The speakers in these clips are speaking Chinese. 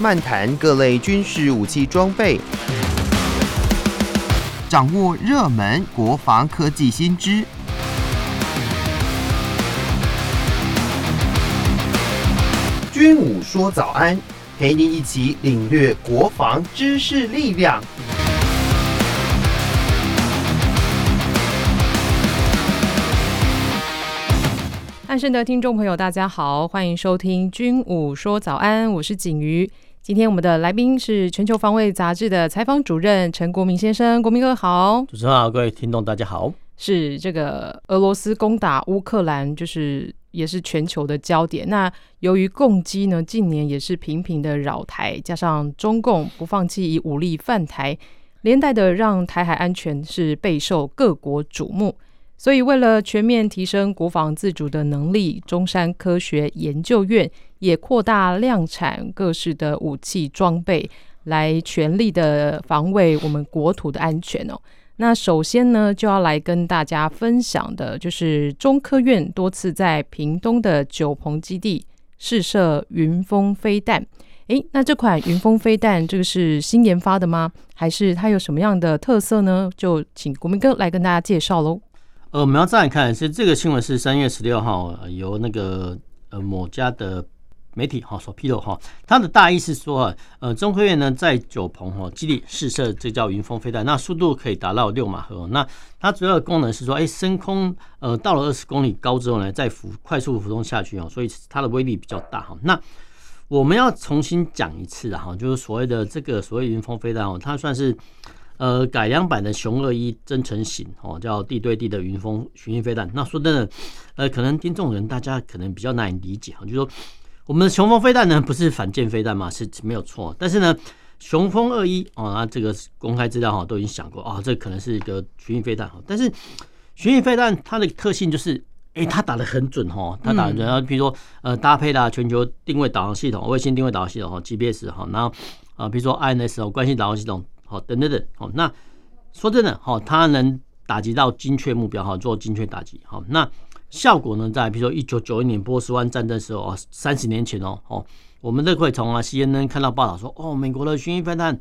漫谈各类军事武器装备，掌握热门国防科技新知。军武说早安，陪您一起领略国防知识力量。汉盛的听众朋友，大家好，欢迎收听《军武说早安》，我是景瑜。今天我们的来宾是《全球防卫杂志》的采访主任陈国铭先生，国民哥好。主持人好，各位听众大家好。是这个俄罗斯攻打乌克兰，就是。也是全球的焦点。那由于共机呢，近年也是频频的扰台，加上中共不放弃以武力犯台，连带的让台海安全是备受各国瞩目。所以，为了全面提升国防自主的能力，中山科学研究院也扩大量产各式的武器装备，来全力的防卫我们国土的安全哦。那首先呢，就要来跟大家分享的，就是中科院多次在屏东的九鹏基地试射云峰飞弹。诶，那这款云峰飞弹，这个是新研发的吗？还是它有什么样的特色呢？就请国民哥来跟大家介绍喽。呃，我们要再来看，是这个新闻是三月十六号由那个呃某家的。媒体哈所披露哈，它的大意是说啊，呃，中科院呢在九鹏哈基地试射这叫云峰飞弹，那速度可以达到六马赫。那它主要的功能是说，哎，升空呃到了二十公里高之后呢，再浮快速浮动下去哦，所以它的威力比较大哈。那我们要重新讲一次啊哈，就是所谓的这个所谓云峰飞弹哦，它算是呃改良版的雄二一增程型哦，叫地对地的云峰巡弋飞弹。那说真的，呃，可能听众人大家可能比较难以理解哈，就是说。我们的雄风飞弹呢，不是反舰飞弹嘛？是没有错。但是呢，雄风二一哦，那这个公开资料哈都已经想过啊，这可能是一个巡弋飞弹哈。但是巡弋飞弹它的特性就是，哎，它打的很准哈，它打得准。然后比如说呃，搭配了全球定位导航系统、卫星定位导航系统哈、GPS 哈，然后啊，比如说 INS 哦，关系导航系统好等等等哦。那说真的哈，它能打击到精确目标哈，做精确打击好那。效果呢，在比如说一九九一年波斯湾战争时候哦，三十年前哦哦，我们都可以从啊 CNN 看到报道说哦，美国的巡弋飞弹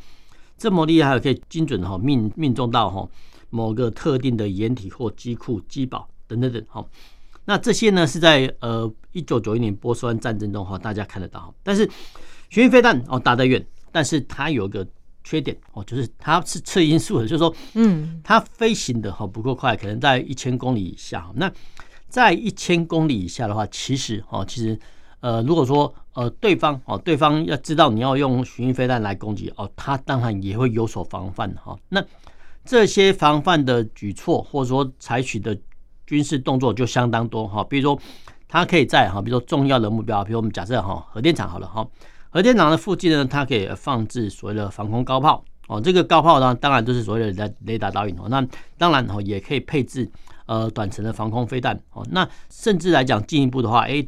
这么厉害，可以精准哈命命中到哈某个特定的掩体或机库、机堡等等等哈。那这些呢是在呃一九九一年波斯湾战争中哈大家看得到，但是巡弋飞弹哦打得远，但是它有一个缺点哦，就是它是测音速的，就是说嗯，它飞行的哈不够快，可能在一千公里以下那。在一千公里以下的话，其实哦，其实呃，如果说呃，对方哦，对方要知道你要用巡弋飞弹来攻击哦，他当然也会有所防范哈。那这些防范的举措或者说采取的军事动作就相当多哈。比如说，它可以在哈，比如说重要的目标，比如我们假设哈，核电厂好了哈，核电厂的附近呢，它可以放置所谓的防空高炮哦。这个高炮呢，当然都是所谓的雷雷达导引哦。那当然哦，也可以配置。呃，短程的防空飞弹哦，那甚至来讲进一步的话，哎、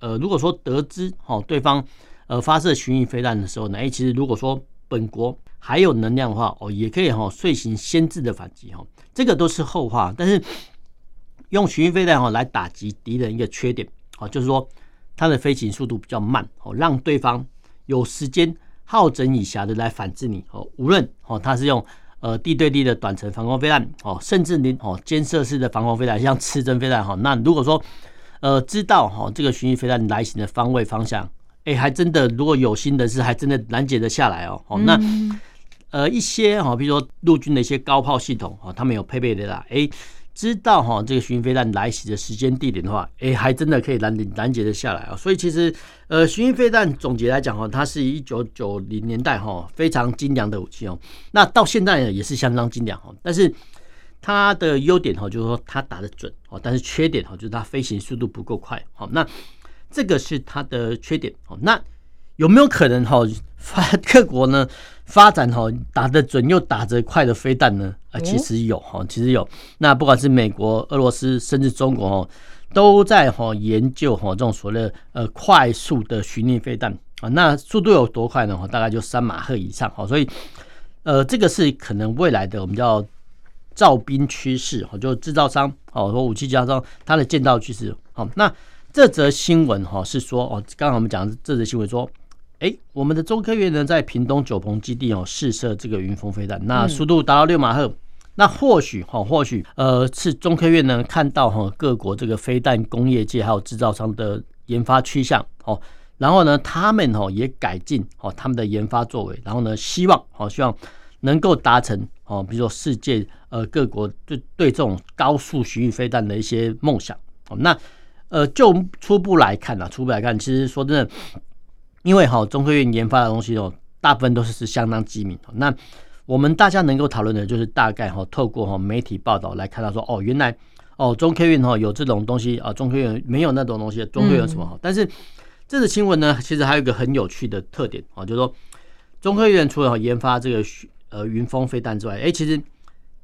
呃，如果说得知哦对方呃发射巡弋飞弹的时候呢，哎、其实如果说本国还有能量的话，哦，也可以哈遂行先制的反击哈，这个都是后话。但是用巡弋飞弹哦来打击敌人一个缺点哦，就是说它的飞行速度比较慢哦，让对方有时间好整以暇的来反制你哦，无论哦他是用。呃，地对地的短程防空飞弹，哦，甚至您哦，监射式的防空飞弹，像刺针飞弹，哈，那如果说呃知道哈这个巡弋飞弹来袭的方位方向，哎，还真的如果有心的是，还真的拦截得下来哦，哦，那呃一些哈，比如说陆军的一些高炮系统，哈，他们有配备的啦，哎。知道哈这个巡飞弹来袭的时间地点的话，哎，还真的可以拦拦截的下来啊。所以其实呃，巡飞弹总结来讲哈，它是一九九零年代哈非常精良的武器哦。那到现在呢也是相当精良哈。但是它的优点哈就是说它打得准哦，但是缺点哈就是它飞行速度不够快。好，那这个是它的缺点哦。那有没有可能哈发各国呢？发展哈打得准又打得快的飞弹呢？啊，其实有哈，其实有。那不管是美国、俄罗斯，甚至中国哦，都在哈研究哈这种所谓的呃快速的巡弋飞弹啊。那速度有多快呢？哈，大概就三马赫以上哈。所以呃，这个是可能未来的我们叫造兵趋势哈，就制造商哦和武器制造商它的建造趋势。好，那这则新闻哈是说哦，刚刚我们讲这则新闻说。哎，我们的中科院呢在屏东九鹏基地哦试射这个云峰飞弹，那速度达到六马赫，那或许哈，或许呃是中科院呢看到哈各国这个飞弹工业界还有制造商的研发趋向哦，然后呢他们哦也改进哦他们的研发作为，然后呢希望哦希望能够达成哦，比如说世界呃各国对对这种高速巡弋飞弹的一些梦想哦，那呃就初步来看啊，初步来看，其实说真的。因为哈，中科院研发的东西哦，大部分都是是相当机密。那我们大家能够讨论的，就是大概哈，透过哈媒体报道来看到说，哦，原来哦，中科院哈有这种东西啊，中科院没有那种东西，中科院有什么好？但是这个新闻呢，其实还有一个很有趣的特点啊，就是说中科院除了研发这个呃云峰飞弹之外，哎，其实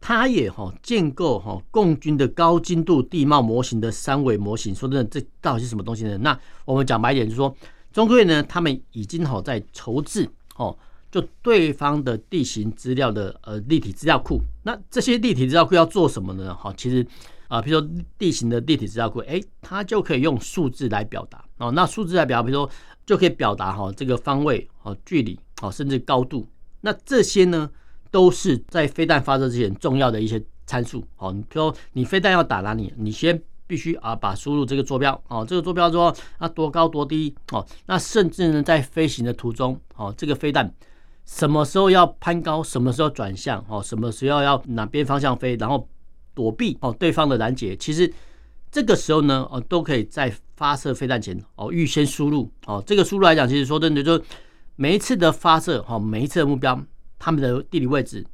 它也哈建构哈共军的高精度地貌模型的三维模型。说真的，这到底是什么东西呢？那我们讲白一点，就是说。中科院呢，他们已经好在筹制哦，就对方的地形资料的呃立体资料库。那这些立体资料库要做什么呢？好，其实啊，比如说地形的立体资料库，哎，它就可以用数字来表达哦。那数字来表，比如说就可以表达哈这个方位哦、距离哦，甚至高度。那这些呢，都是在飞弹发射之前重要的一些参数。好，你说你飞弹要打哪里，你先。必须啊，把输入这个坐标哦，这个坐标之后啊，多高多低哦，那甚至呢，在飞行的途中哦，这个飞弹什么时候要攀高，什么时候转向哦，什么时候要哪边方向飞，然后躲避哦对方的拦截，其实这个时候呢哦，都可以在发射飞弹前哦预先输入哦。这个输入来讲，其实说真的，就是每一次的发射哈，每一次的目标，他们的地理位置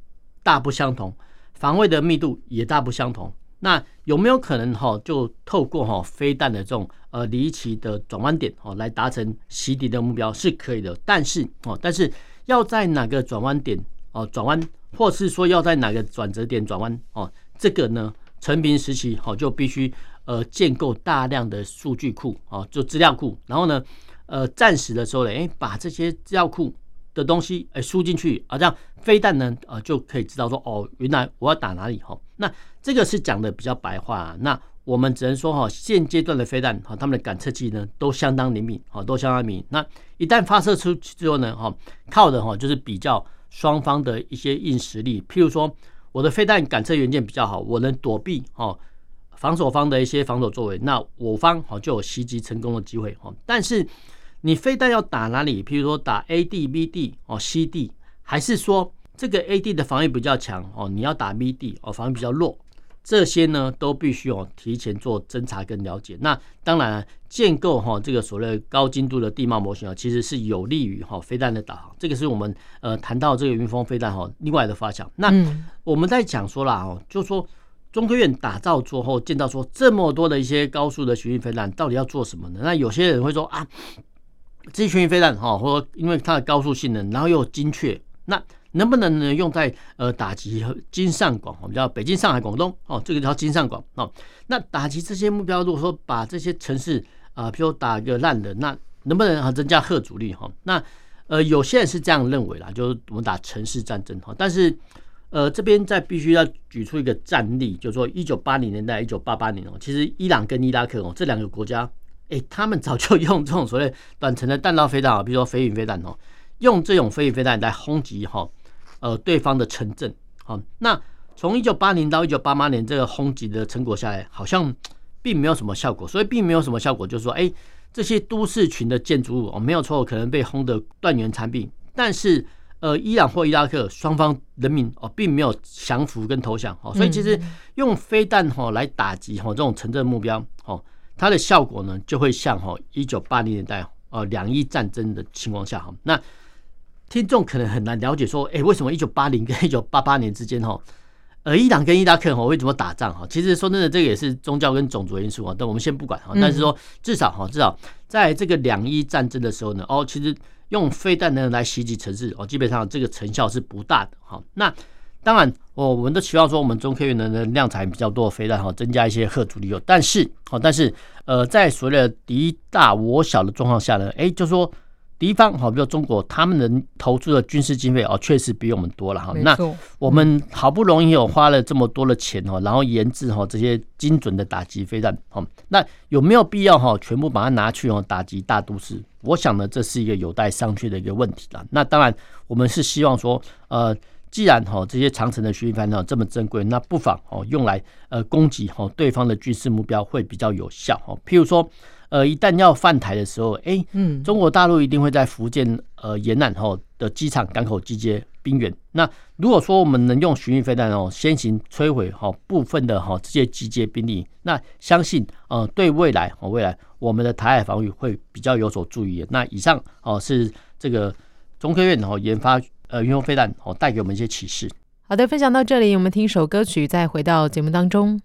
大不相同，防卫的密度也大不相同。那有没有可能哈，就透过哈飞弹的这种呃离奇的转弯点哦，来达成袭敌的目标是可以的，但是哦，但是要在哪个转弯点哦转弯，或是说要在哪个转折点转弯哦，这个呢，成平时期哦就必须呃建构大量的数据库哦，就资料库，然后呢呃战时的时候呢，哎把这些资料库的东西哎输进去啊，这样飞弹呢呃就可以知道说哦，原来我要打哪里哈，那。这个是讲的比较白话啊，那我们只能说哈，现阶段的飞弹哈，他们的感测器呢都相当灵敏，哈，都相当灵敏。那一旦发射出去之后呢，哈，靠的哈就是比较双方的一些硬实力，譬如说我的飞弹感测元件比较好，我能躲避哈防守方的一些防守作为，那我方哈就有袭击成功的机会哈。但是你非弹要打哪里？譬如说打 A D B D 哦 C D，还是说这个 A D 的防御比较强哦，你要打 B D 哦防御比较弱？这些呢都必须哦提前做侦查跟了解。那当然建构哈这个所谓高精度的地貌模型啊，其实是有利于哈飞弹的导航。这个是我们呃谈到这个云峰飞弹哈另外的发想。那我们在讲说了哦，就是说中科院打造之后建造说这么多的一些高速的巡弋飞弹，到底要做什么呢？那有些人会说啊，这些巡弋飞弹哈，或者因为它的高速性能，然后又精确，那。能不能呢用在呃打击京上广？我们叫北京、上海、广东哦，这个叫京上广哦。那打击这些目标，如果说把这些城市啊，比如打一个烂的，那能不能啊增加核主力哈？那呃有些人是这样认为啦，就是我们打城市战争哈。但是呃这边在必须要举出一个战例，就是说一九八零年代、一九八八年哦，其实伊朗跟伊拉克哦这两个国家，哎，他们早就用这种所谓短程的弹道飞弹啊，比如说飞云飞弹哦，用这种飞云飞弹来轰击哈。呃，对方的城镇，好，那从一九八零到一九八八年这个轰击的成果下来，好像并没有什么效果，所以并没有什么效果，就是说，哎，这些都市群的建筑物哦，没有错，可能被轰得断垣残壁，但是呃，伊朗或伊拉克双方人民哦，并没有降服跟投降，哦，所以其实用飞弹哈来打击哈这种城镇目标，哦，它的效果呢，就会像哈一九八零年代呃两伊战争的情况下哈那。听众可能很难了解，说，哎，为什么一九八零跟一九八八年之间，哈，呃，伊朗跟伊拉克哈会怎么打仗？哈，其实说真的，这个也是宗教跟种族因素啊。但我们先不管哈，但是说至少哈，至少在这个两伊战争的时候呢，哦，其实用飞弹呢来袭击城市，哦，基本上这个成效是不大的。哈，那当然，我们都期望说，我们中科院的量产比较多的飞弹，哈，增加一些核主力。哦，但是，哦，但是，呃，在所谓的敌大我小的状况下呢，哎，就说。敌方好，比如中国，他们能投出的军事经费哦，确实比我们多了哈。那我们好不容易有花了这么多的钱哦，然后研制哈这些精准的打击飞弹哦，那有没有必要哈全部把它拿去哦打击大都市？我想呢，这是一个有待商榷的一个问题了。那当然，我们是希望说，呃，既然哈这些长城的巡弋飞弹这么珍贵，那不妨哦用来呃攻击哈对方的军事目标会比较有效哦。譬如说。呃，一旦要犯台的时候，哎，嗯，中国大陆一定会在福建呃沿岸哈的机场、港口集结兵员。那如果说我们能用巡弋飞弹哦，先行摧毁哈部分的哈这些集结兵力，那相信呃对未来哦未来我们的台海防御会比较有所注意。那以上哦是这个中科院哦研发呃运用飞弹哦带给我们一些启示。好的，分享到这里，我们听一首歌曲，再回到节目当中。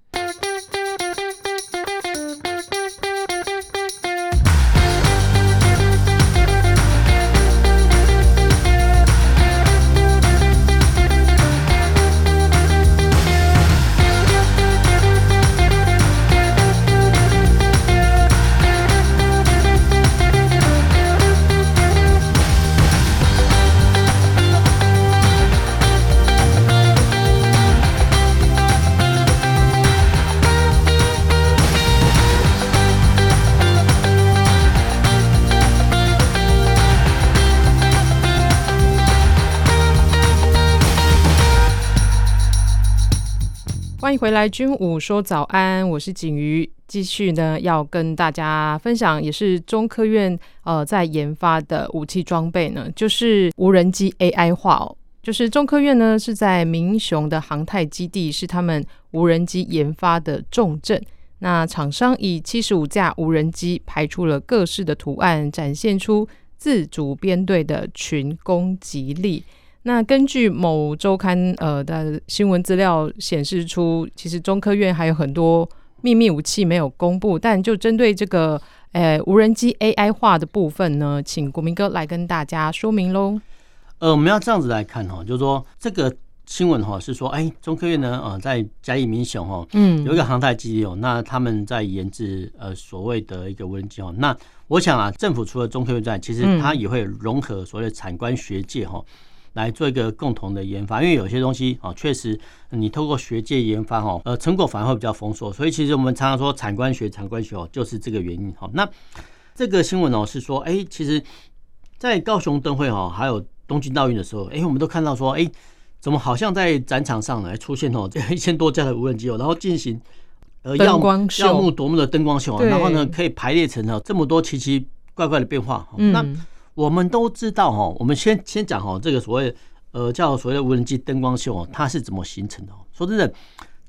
欢迎回来，军武说早安，我是景瑜，继续呢要跟大家分享，也是中科院呃在研发的武器装备呢，就是无人机 AI 化哦，就是中科院呢是在民雄的航太基地，是他们无人机研发的重镇。那厂商以七十五架无人机排出了各式的图案，展现出自主编队的群攻击力。那根据某周刊呃的新闻资料显示出，其实中科院还有很多秘密武器没有公布，但就针对这个呃无人机 AI 化的部分呢，请国民哥来跟大家说明喽。呃，我们要这样子来看哈，就是说这个新闻哈是说，哎，中科院呢呃在嘉义民雄哈，嗯，有一个航太基地哦，那他们在研制呃所谓的一个无人机哦，那我想啊，政府除了中科院之外，其实它也会融合所谓的产官学界哈。来做一个共同的研发，因为有些东西啊，确实你透过学界研发哈，呃，成果反而会比较丰硕。所以其实我们常常说产官学，产官学哦，就是这个原因哈。那这个新闻哦是说，哎，其实，在高雄灯会哈，还有东京奥运的时候，哎，我们都看到说，哎，怎么好像在展场上来出现哦，这 一千多架的无人机哦，然后进行呃耀耀目夺目的灯光秀，然后呢可以排列成了这么多奇奇怪怪的变化。那我们都知道哈，我们先先讲哈，这个所谓呃叫所谓的无人机灯光秀哦，它是怎么形成的？说真的，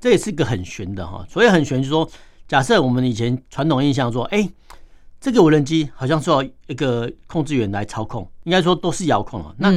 这也是一个很玄的哈。所以很玄，就是说，假设我们以前传统印象说，哎，这个无人机好像是要一个控制员来操控，应该说都是遥控啊。那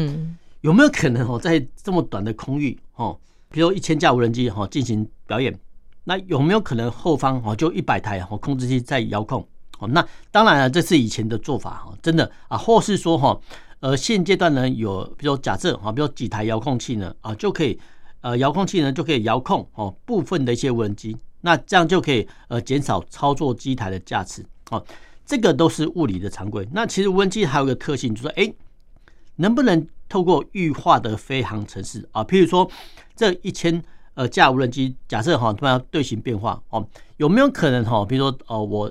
有没有可能哦，在这么短的空域哦，比如一千架无人机哈进行表演，那有没有可能后方哦就一百台哦控制器在遥控？哦，那当然了，这是以前的做法哈，真的啊，或是说哈，呃，现阶段呢有，比如假设哈，比如几台遥控器呢啊，就可以呃，遥控器呢就可以遥控哦部分的一些无人机，那这样就可以呃减少操作机台的架次哦，这个都是物理的常规。那其实无人机还有一个特性，就是哎，能不能透过预化的飞航程式啊，譬如说这一千呃架无人机，假设哈突然队形变化哦，有没有可能哈，比如说哦我。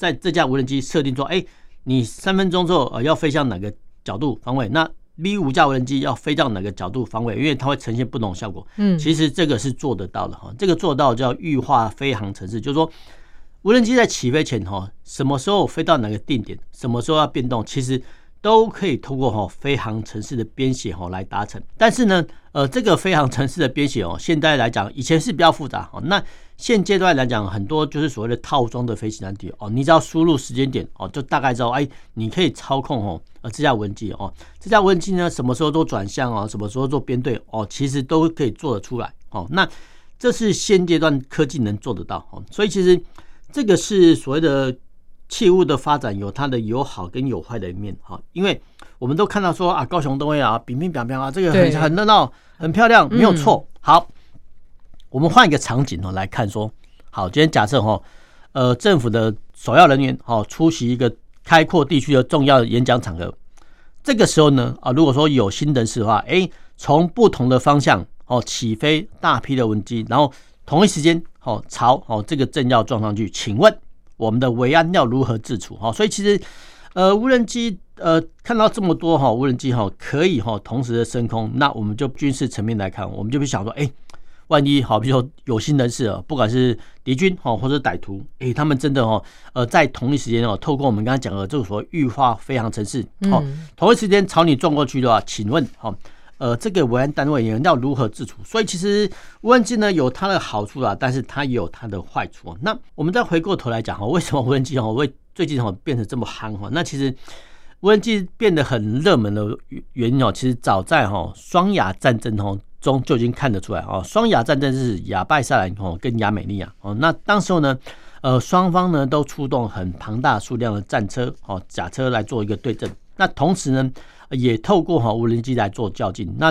在这架无人机设定说，哎，你三分钟之后呃要飞向哪个角度方位？那 B 五架无人机要飞到哪个角度方位？因为它会呈现不同效果。嗯，其实这个是做得到的哈。这个做到叫预化飞航程式，就是说无人机在起飞前哈，什么时候飞到哪个定点，什么时候要变动，其实都可以通过哈飞航程式的编写哈来达成。但是呢，呃，这个飞航程式的编写哦，现在来讲以前是比较复杂哦。那现阶段来讲，很多就是所谓的套装的飞行难题哦，你只要输入时间点哦，就大概知道哎，你可以操控哦，呃，这架无人机哦，这架无人机呢，什么时候做转向哦，什么时候做编队哦，其实都可以做得出来哦。那这是现阶段科技能做得到哦，所以其实这个是所谓的器物的发展，有它的有好跟有坏的一面哈。因为我们都看到说啊，高雄东威啊，乒乒乓乓啊，这个很很热闹，很漂亮，没有错，好。我们换一个场景哦来看，说好，今天假设哈，呃，政府的首要人员哦出席一个开阔地区的重要演讲场合，这个时候呢，啊，如果说有新人士的话，哎，从不同的方向哦起飞大批的无人机，然后同一时间哦朝哦这个政要撞上去，请问我们的维安要如何自处？哈，所以其实呃无人机呃看到这么多哈无人机哈可以哈同时的升空，那我们就军事层面来看，我们就会想说，哎。万一好，比如说有心人士啊，不管是敌军哈，或者歹徒，哎、欸，他们真的哦，呃，在同一时间哦，透过我们刚才讲的这个所谓预化飞航程式，好，同一时间朝你撞过去的话，请问哈，呃，这个维安单位也要如何自处？所以其实无人机呢有它的好处啊，但是它也有它的坏处。那我们再回过头来讲哈，为什么无人机哈会最近哈变成这么夯哈？那其实无人机变得很热门的原因哦，其实早在哈双亚战争哈。中就已经看得出来哦，双亚战争是亚拜萨兰哦跟亚美利亚哦，那当时候呢，呃双方呢都出动很庞大数量的战车哦甲车来做一个对阵，那同时呢也透过哈无人机来做较劲，那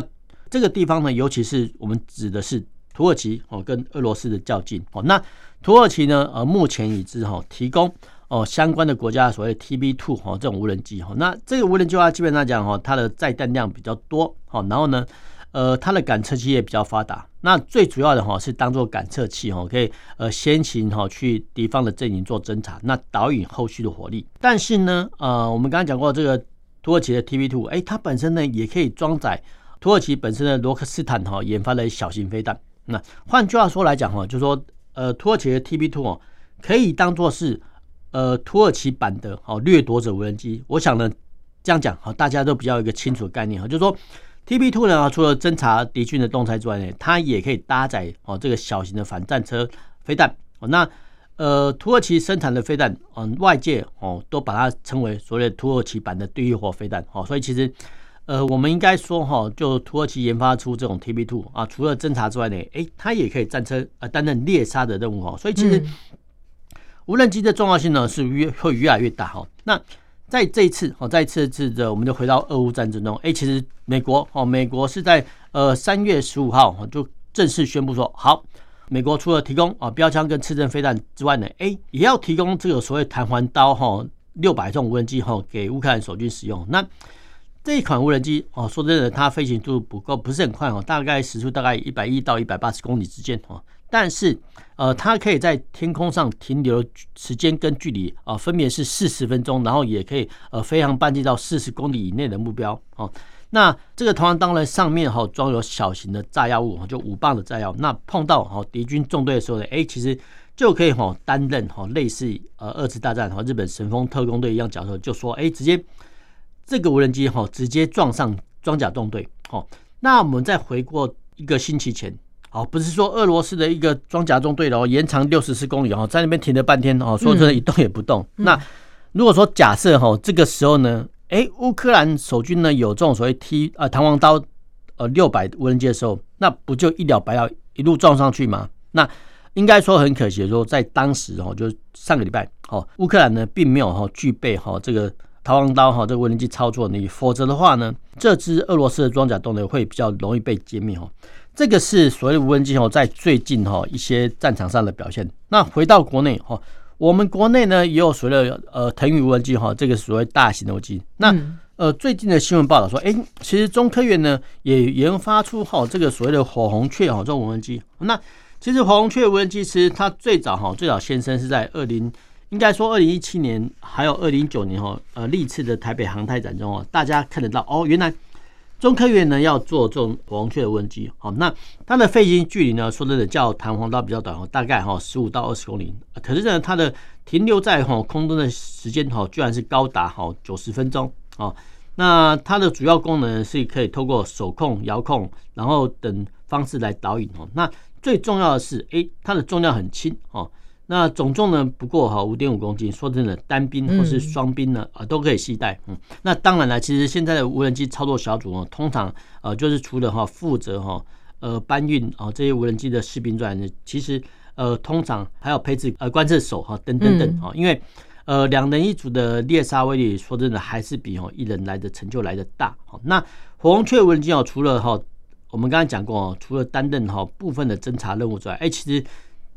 这个地方呢，尤其是我们指的是土耳其哦跟俄罗斯的较劲哦，那土耳其呢呃目前已知哈提供哦相关的国家所谓 TB Two 哈这种无人机哈，那这个无人机的话基本上讲哈它的载弹量比较多好，然后呢。呃，它的感测器也比较发达。那最主要的哈是当做感测器哈，可以呃先行哈去敌方的阵营做侦查，那导引后续的火力。但是呢，呃，我们刚刚讲过这个土耳其的 TB2，哎，它本身呢也可以装载土耳其本身的罗克斯坦哈研发的小型飞弹。那换句话说来讲哈，就说呃土耳其的 TB2 哦，可以当做是呃土耳其版的哦掠夺者无人机。我想呢这样讲哈，大家都比较有一个清楚的概念哈，就是说。TB Two 呢，除了侦察敌军的动态之外呢，它也可以搭载哦这个小型的反战车飞弹哦。那呃，土耳其生产的飞弹，嗯，外界哦都把它称为所谓的土耳其版的地狱火飞弹哦。所以其实呃，我们应该说哈，就土耳其研发出这种 TB Two 啊，除了侦察之外呢，诶，它也可以战车呃担任猎杀的任务哦。所以其实无人机的重要性呢是越会越来越大哈。那在这一次哦，在这次的，我们就回到俄乌战争中。哎，其实美国哦，美国是在呃三月十五号就正式宣布说，好，美国除了提供啊标枪跟刺针飞弹之外呢，哎，也要提供这个所谓弹簧刀哈六百这种无人机哈给乌克兰守军使用。那这一款无人机哦，说真的，它飞行速度不够，不是很快哦，大概时速大概一百一到一百八十公里之间哦。但是，呃，它可以在天空上停留的时间跟距离啊，分别是四十分钟，然后也可以呃飞航半径到四十公里以内的目标哦。那这个同样当然，上面哈装有小型的炸药物，就五磅的炸药。那碰到哈敌军纵队的时候呢，哎，其实就可以哈担任哈类似呃二次大战和日本神风特工队一样角色，就说哎，直接这个无人机哈直接撞上装甲纵队。哦，那我们再回过一个星期前。哦，不是说俄罗斯的一个装甲中队哦，延长六十四公里哦，在那边停了半天哦，说真的，一动也不动。嗯、那如果说假设哈，这个时候呢，哎，乌克兰守军呢有这种所谓 T 呃弹簧刀呃六百无人机的时候，那不就一了百了，一路撞上去吗？那应该说很可惜的说，在当时哦，就上个礼拜哦，乌克兰呢并没有哈具备哈这个弹簧刀哈这个无人机操作能力，否则的话呢，这支俄罗斯的装甲纵队会比较容易被歼灭哈。这个是所谓无人机哦，在最近哈一些战场上的表现。那回到国内哈，我们国内呢也有所谓的呃腾云无人机哈，这个所谓大型的无人机。那呃最近的新闻报道说，哎，其实中科院呢也研发出哈这个所谓的火红雀哈这种无人机。那其实火红雀无人机其实它最早哈最早现身是在二零应该说二零一七年还有二零一九年哈呃历次的台北航太展中哦，大家看得到哦，原来。中科院呢要做这种黄雀的无人机，好，那它的飞行距离呢，说真的叫弹簧刀比较短哦，大概哈十五到二十公里，可是呢它的停留在哈空中的时间哈，居然是高达哈九十分钟哦。那它的主要功能是可以透过手控、遥控，然后等方式来导引哦。那最重要的是，哎，它的重量很轻哦。那总重呢不过哈五点五公斤，说真的，单兵或是双兵呢啊都可以携带。嗯，那当然了，其实现在的无人机操作小组呢，通常呃就是除了哈负责哈呃搬运啊这些无人机的士兵之外呢，其实呃通常还有配置呃观测手哈等等等啊，因为呃两人一组的猎杀威力，说真的还是比哦一人来的成就来的大。好，那火红雀无人机哦，除了哈我们刚才讲过哦，除了担任哈部分的侦察任务之外，哎，其实。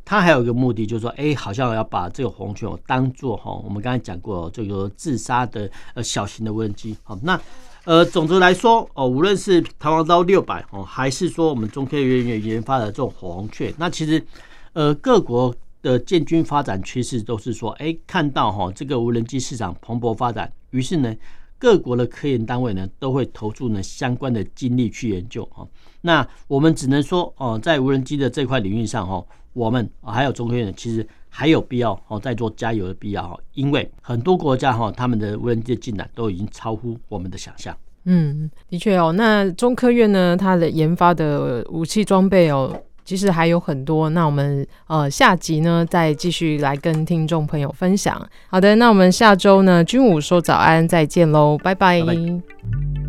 它还有一个目的，就是说，哎，好像要把这个红雀当做哈，我们刚才讲过这个自杀的呃小型的无人机。好，那呃，总的来说哦，无论是弹簧刀六百哦，还是说我们中科院研研发的这种红雀，那其实呃各国的建军发展趋势都是说，哎、欸，看到哈这个无人机市场蓬勃发展，于是呢各国的科研单位呢都会投注呢相关的精力去研究啊。那我们只能说哦，在无人机的这块领域上哈，我们还有中科院其实。还有必要哦，再做加油的必要哈，因为很多国家哈，他们的无人机进展都已经超乎我们的想象。嗯，的确哦，那中科院呢，它的研发的武器装备哦，其实还有很多。那我们呃下集呢，再继续来跟听众朋友分享。好的，那我们下周呢，军武说早安，再见喽，拜拜。拜拜。